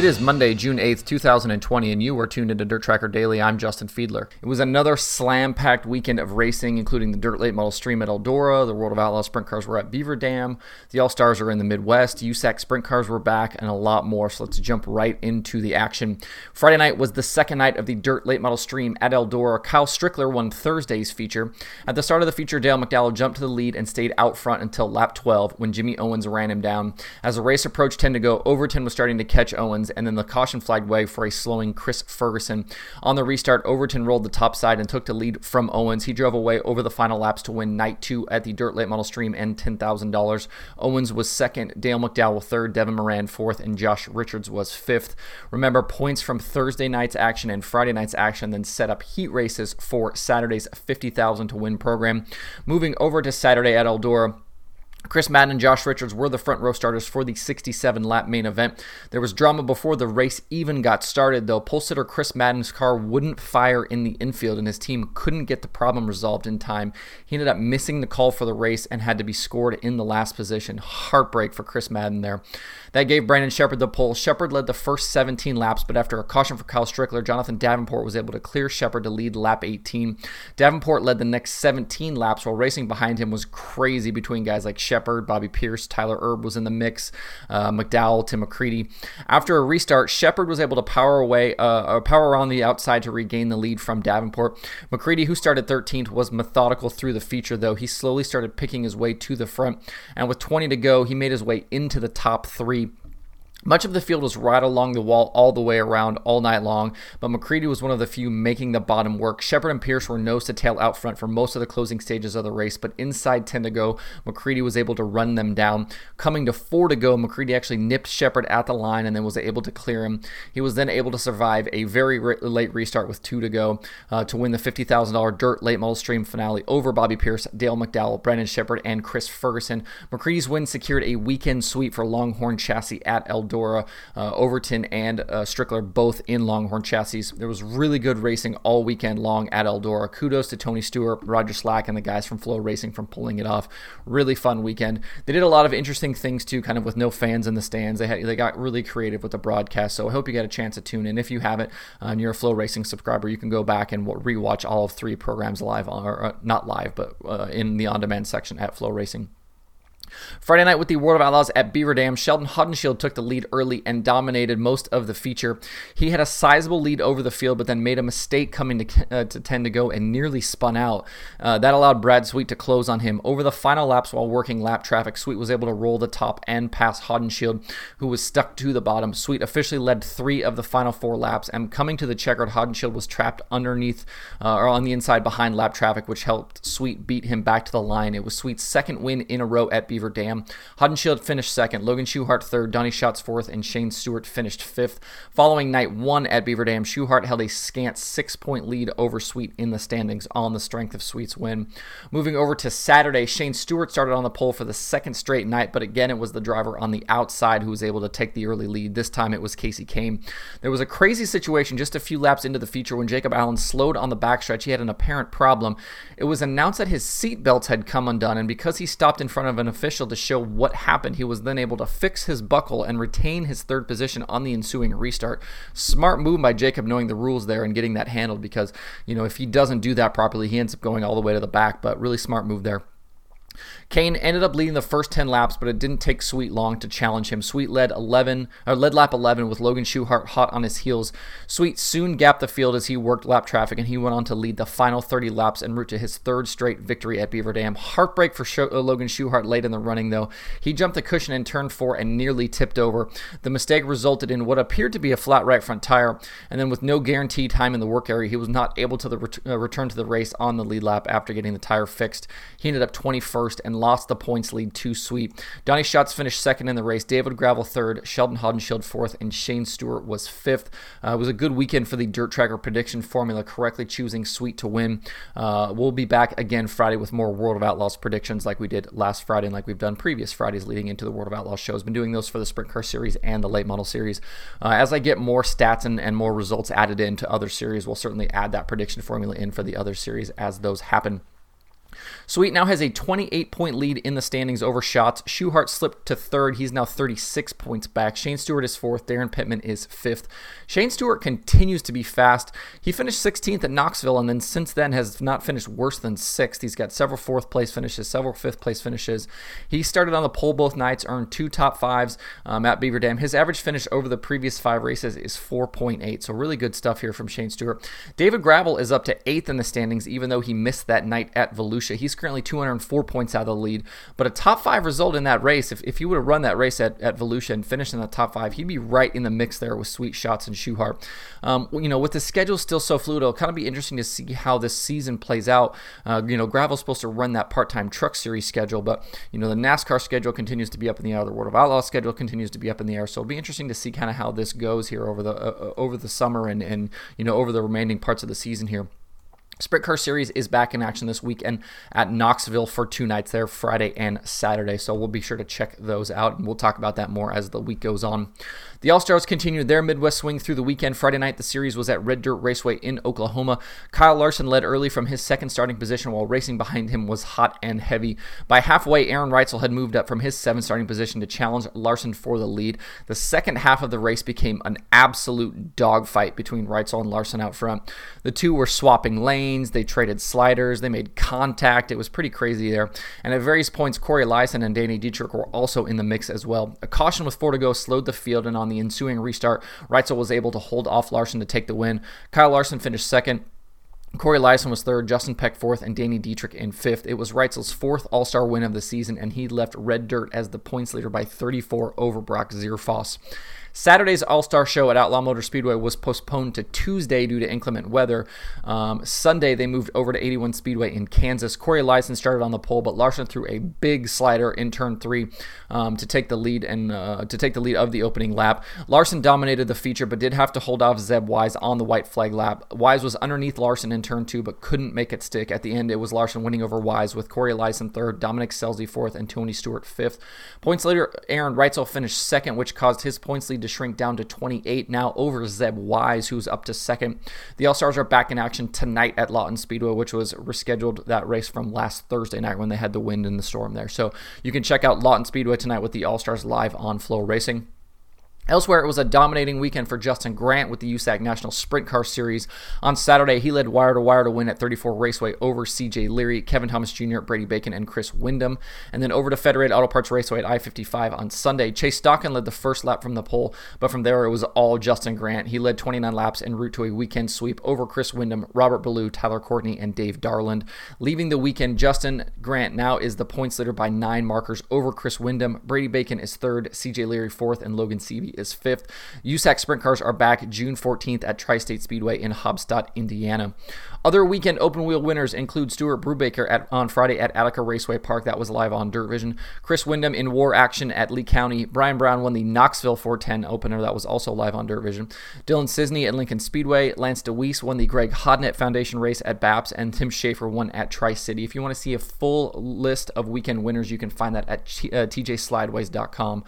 It is Monday, June 8th, 2020, and you are tuned into Dirt Tracker Daily. I'm Justin Fiedler. It was another slam packed weekend of racing, including the Dirt Late Model Dream at Eldora. The World of Outlaws sprint cars were at Beaver Dam. The All Stars are in the Midwest. USAC sprint cars were back, and a lot more. So let's jump right into the action. Friday night was the second night of the Dirt Late Model Dream at Eldora. Kyle Strickler won Thursday's feature. At the start of the feature, Dale McDowell jumped to the lead and stayed out front until lap 12 when Jimmy Owens ran him down. As the race approached 10 to go, Overton was starting to catch Owens and then the caution flagged way for a slowing Chris Ferguson. On the restart, Overton rolled the top side and took the lead from Owens. He drove away over the final laps to win night two at the Dirt Late Model Dream and $10,000. Owens was second, Dale McDowell third, Devin Moran fourth, and Josh Richards was fifth. Remember, points from Thursday night's action and Friday night's action then set up heat races for Saturday's 50,000 to win program. Moving over to Saturday at Eldora. Chris Madden and Josh Richards were the front row starters for the 67 lap main event. There was drama before the race even got started, though. Pole sitter Chris Madden's car wouldn't fire in the infield, and his team couldn't get the problem resolved in time. He ended up missing the call for the race and had to be scored in the last position. Heartbreak for Chris Madden there. That gave Brandon Sheppard the pole. Sheppard led the first 17 laps, but after a caution for Kyle Strickler, Jonathan Davenport was able to clear Sheppard to lead lap 18. Davenport led the next 17 laps while racing behind him was crazy between guys like Sheppard, Bobby Pierce, Tyler Erb was in the mix, uh, McDowell, Tim McCreadie. After a restart, Sheppard was able to power away, uh, power around the outside to regain the lead from Davenport. McCreadie, who started 13th, was methodical through the feature, though. He slowly started picking his way to the front, and with 20 to go, he made his way into the top three. Much of the field was right along the wall all the way around all night long, but McCreadie was one of the few making the bottom work. Sheppard and Pierce were nose to tail out front for most of the closing stages of the race, but inside 10 to go, McCreadie was able to run them down. Coming to 4 to go, McCreadie actually nipped Sheppard at the line and then was able to clear him. He was then able to survive a very re- late restart with 2 to go uh, to win the $50,000 Dirt Late Model Dream finale over Bobby Pierce, Dale McDowell, Brandon Sheppard, and Chris Ferguson. McCreadie's win secured a weekend sweep for Longhorn Chassis at El Eldora, uh, Overton, and uh, Strickler both in Longhorn chassis. There was really good racing all weekend long at Eldora. Kudos to Tony Stewart, Roger Slack, and the guys from FloRacing from pulling it off. Really fun weekend. They did a lot of interesting things too, kind of with no fans in the stands. They had they got really creative with the broadcast. So I hope you get a chance to tune in. If you haven't, uh, and you're a FloRacing subscriber, you can go back and rewatch all of three programs live, or uh, not live, but uh, in the on-demand section at FloRacing. Friday night with the World of Outlaws at Beaver Dam, Sheldon Haudenschild took the lead early and dominated most of the feature. He had a sizable lead over the field, but then made a mistake coming to, uh, to 10 to go and nearly spun out. Uh, that allowed Brad Sweet to close on him. Over the final laps while working lap traffic, Sweet was able to roll the top and pass Haudenschild, who was stuck to the bottom. Sweet officially led three of the final four laps, and coming to the checkered, Haudenschild was trapped underneath uh, or on the inside behind lap traffic, which helped Sweet beat him back to the line. It was Sweet's second win in a row at Beaver Beaver Dam. Haudenschild finished second, Logan Schuchart third, Donny Schatz fourth, and Shane Stewart finished fifth. Following night one at Beaver Dam, Schuchart held a scant six point lead over Sweet in the standings on the strength of Sweet's win. Moving over to Saturday, Shane Stewart started on the pole for the second straight night, but again, it was the driver on the outside who was able to take the early lead. This time it was Kasey Kahne. There was a crazy situation just a few laps into the feature when Jacob Allen slowed on the backstretch. He had an apparent problem. It was announced that his seat belts had come undone, and because he stopped in front of an official to show what happened, he was then able to fix his buckle and retain his third position on the ensuing restart. Smart move by Jacob knowing the rules there and getting that handled because, you know, if he doesn't do that properly, he ends up going all the way to the back, but really smart move there. Kahne ended up leading the first 10 laps, but it didn't take Sweet long to challenge him. Sweet led 11 or led lap 11 with Logan Schuchart hot on his heels. Sweet soon gapped the field as he worked lap traffic, and he went on to lead the final 30 laps en route to his third straight victory at Beaver Dam. Heartbreak for uh, Logan Schuchart late in the running, though. He jumped the cushion in turn four and nearly tipped over. The mistake resulted in what appeared to be a flat right front tire, and then with no guaranteed time in the work area, he was not able to ret- uh, return to the race on the lead lap after getting the tire fixed. He ended up 21st and lost the points lead to Sweet. Donny Schatz finished second in the race. David Gravel third. Sheldon Haudenschild fourth. And Shane Stewart was fifth. Uh, it was a good weekend for the Dirt Tracker prediction formula, correctly choosing Sweet to win. Uh, we'll be back again Friday with more World of Outlaws predictions like we did last Friday and like we've done previous Fridays leading into the World of Outlaws shows. Been doing those for the Sprint Car Series and the Late Model Series. Uh, as I get more stats and, and more results added into other series, we'll certainly add that prediction formula in for the other series as those happen. Sweet now has a 28 point lead in the standings over Schatz. Schuchart slipped to third. He's now 36 points back. Shane Stewart is fourth. Daryn Pittman is fifth. Shane Stewart continues to be fast. He finished 16th at Knoxville and then since then has not finished worse than sixth. He's got several fourth place finishes, several fifth place finishes. He started on the pole both nights, earned two top fives um, at Beaver Dam. His average finish over the previous five races is 4.8. So really good stuff here from Shane Stewart. David Gravel is up to eighth in the standings, even though he missed that night at Volusia. He's currently 204 points out of the lead. But a top five result in that race, if, if he would have run that race at, at Volusia and finished in the top five, he'd be right in the mix there with Sweet Schatz and Schuchart. Um, you know, with the schedule still so fluid, it'll kind of be interesting to see how this season plays out. Uh, you know, Gravel's supposed to run that part-time truck series schedule, but you know the NASCAR schedule continues to be up in the air. The World of Outlaws schedule continues to be up in the air. So it'll be interesting to see kind of how this goes here over the uh, uh, over the summer and and you know over the remaining parts of the season here. Sprint Car Series is back in action this weekend at Knoxville for two nights there, Friday and Saturday. So we'll be sure to check those out, and we'll talk about that more as the week goes on. The All Stars continued their Midwest swing through the weekend. Friday night, the series was at Red Dirt Raceway in Oklahoma. Kyle Larson led early from his second starting position, while racing behind him was hot and heavy. By halfway, Aaron Reutzel had moved up from his seventh starting position to challenge Larson for the lead. The second half of the race became an absolute dogfight between Reutzel and Larson out front. The two were swapping lanes, they traded sliders, they made contact. It was pretty crazy there. And at various points, Cory Eliason and Danny Dietrich were also in the mix as well. A caution with four to go slowed the field, and on the ensuing restart, Reutzel was able to hold off Larson to take the win. Kyle Larson finished second. Cory Eliason was third, Justin Peck fourth, and Danny Dietrich in fifth. It was Reutzel's fourth All Star win of the season, and he left Red Dirt as the points leader by 34 over Brock Zearfoss. Saturday's All Star Show at Outlaw Motor Speedway was postponed to Tuesday due to inclement weather. Um, Sunday, they moved over to 81 Speedway in Kansas. Cory Eliason started on the pole, but Larson threw a big slider in turn three um, to take the lead and uh, to take the lead of the opening lap. Larson dominated the feature, but did have to hold off Zeb Wise on the white flag lap. Wise was underneath Larson in turn two, but couldn't make it stick. At the end, it was Larson winning over Wise with Cory Eliason third, Dominic Scelzi fourth, and Tony Stewart fifth. Points later, Aaron Reutzel finished second, which caused his points lead to shrink down to 28 now over Zeb Wise, who's up to second. The All Stars are back in action tonight at Lawton Speedway, which was rescheduled that race from last Thursday night when they had the wind and the storm there. So you can check out Lawton Speedway tonight with the All Stars live on FloRacing. Elsewhere, it was a dominating weekend for Justin Grant with the USAC National Sprint Car Series. On Saturday, he led wire to wire to win at 34 Raceway over CJ Leary, Kevin Thomas Jr., Brady Bacon, and Chris Windom. And then over to Federated Auto Parts Raceway at I 55 on Sunday. Chase Stockon led the first lap from the pole, but from there it was all Justin Grant. He led 29 laps en route to a weekend sweep over Chris Windom, Robert Ballou, Tyler Courtney, and Dave Darland. Leaving the weekend, Justin Grant now is the points leader by nine markers over Chris Windom. Brady Bacon is third, CJ Leary fourth, and Logan Seavey is fifth. USAC sprint cars are back June 14th at Tri State Speedway in Haubstadt, Indiana. Other weekend open wheel winners include Stuart Brubaker at, on Friday at Attica Raceway Park. That was live on Dirt Vision. Chris Windom in War Action at Lee County. Brian Brown won the Knoxville 410 opener. That was also live on Dirt Vision. Dylan Cisney at Lincoln Speedway. Lance DeWeese won the Greg Hodnett Foundation race at BAPS. And Tim Schaefer won at Tri City. If you want to see a full list of weekend winners, you can find that at uh, tjslideways.com.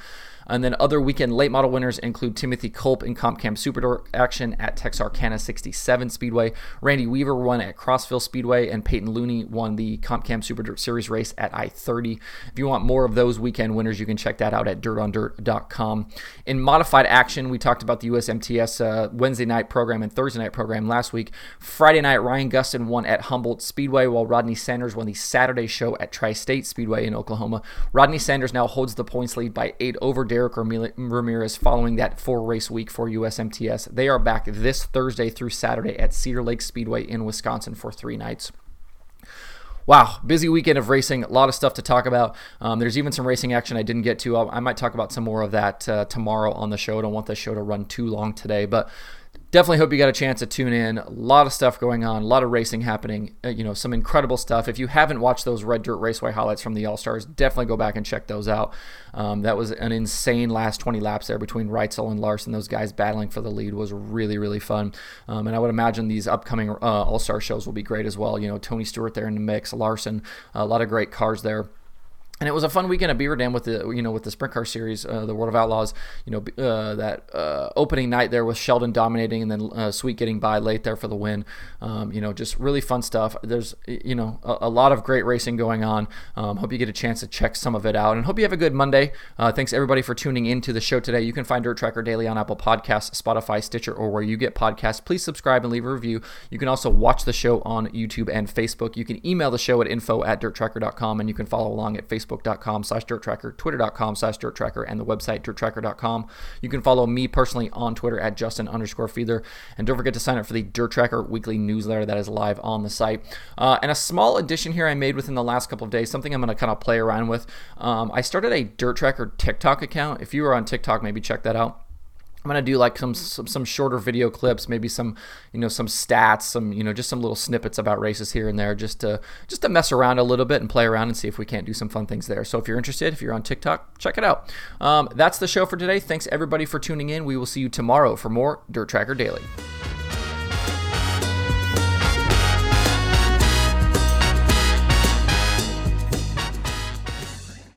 And then other weekend late model winners include Timothy Culp in Comp Cam Super action at Texarkana 67 Speedway. Randy Weaver won at Crossville Speedway, and Peyton Looney won the Comp Cam Super Dirt Series race at I 30. If you want more of those weekend winners, you can check that out at dirtondirt.com. In modified action, we talked about the USMTS uh, Wednesday night program and Thursday night program last week. Friday night, Ryan Gustin won at Humboldt Speedway, while Rodney Sanders won the Saturday show at Tri State Speedway in Oklahoma. Rodney Sanders now holds the points lead by eight over Derek Ramirez following that four race week for USMTS. They are back this Thursday through Saturday at Cedar Lake Speedway in Wisconsin for three nights. Wow, busy weekend of racing. A lot of stuff to talk about. Um, there's even some racing action I didn't get to. I'll, i might talk about some more of that uh, tomorrow on the show. I don't want the show to run too long today, but definitely hope you got a chance to tune in. A lot of stuff going on, a lot of racing happening. Uh, you know, some incredible stuff. If you haven't watched those Red Dirt Raceway highlights from the All Stars, definitely go back and check those out. Um, that was an insane last 20 laps there between Reutzel and Larson. Those guys battling for the lead was really, really fun. Um, and I would imagine these upcoming uh, All Star shows will be great as well. You know, Tony Stewart there in the mix, Larson, a lot of great cars there. And it was a fun weekend at Beaver Dam with the you know with the sprint car series, uh, the World of Outlaws. You know uh, that uh, opening night there with Sheldon dominating, and then uh, Sweet getting by late there for the win. Um, you know, just really fun stuff. There's you know a, a lot of great racing going on. Um, hope you get a chance to check some of it out, and hope you have a good Monday. Uh, thanks everybody for tuning into the show today. You can find Dirt Tracker Daily on Apple Podcasts, Spotify, Stitcher, or where you get podcasts. Please subscribe and leave a review. You can also watch the show on YouTube and Facebook. You can email the show at info at dirttracker.com, and you can follow along at Facebook facebook.com slash dirt tracker, twitter.com slash dirt tracker, and the website dirttracker.com. You can follow me personally on Twitter at Justin underscore Fiedler. And don't forget to sign up for the Dirt Tracker weekly newsletter that is live on the site. Uh, and a small addition here I made within the last couple of days, something I'm going to kind of play around with. Um, I started a Dirt Tracker TikTok account. If you are on TikTok, maybe check that out. I'm gonna do like some, some, some shorter video clips, maybe some you know some stats, some you know just some little snippets about races here and there, just to just to mess around a little bit and play around and see if we can't do some fun things there. So if you're interested, if you're on TikTok, check it out. Um, that's the show for today. Thanks everybody for tuning in. We will see you tomorrow for more Dirt Tracker Daily.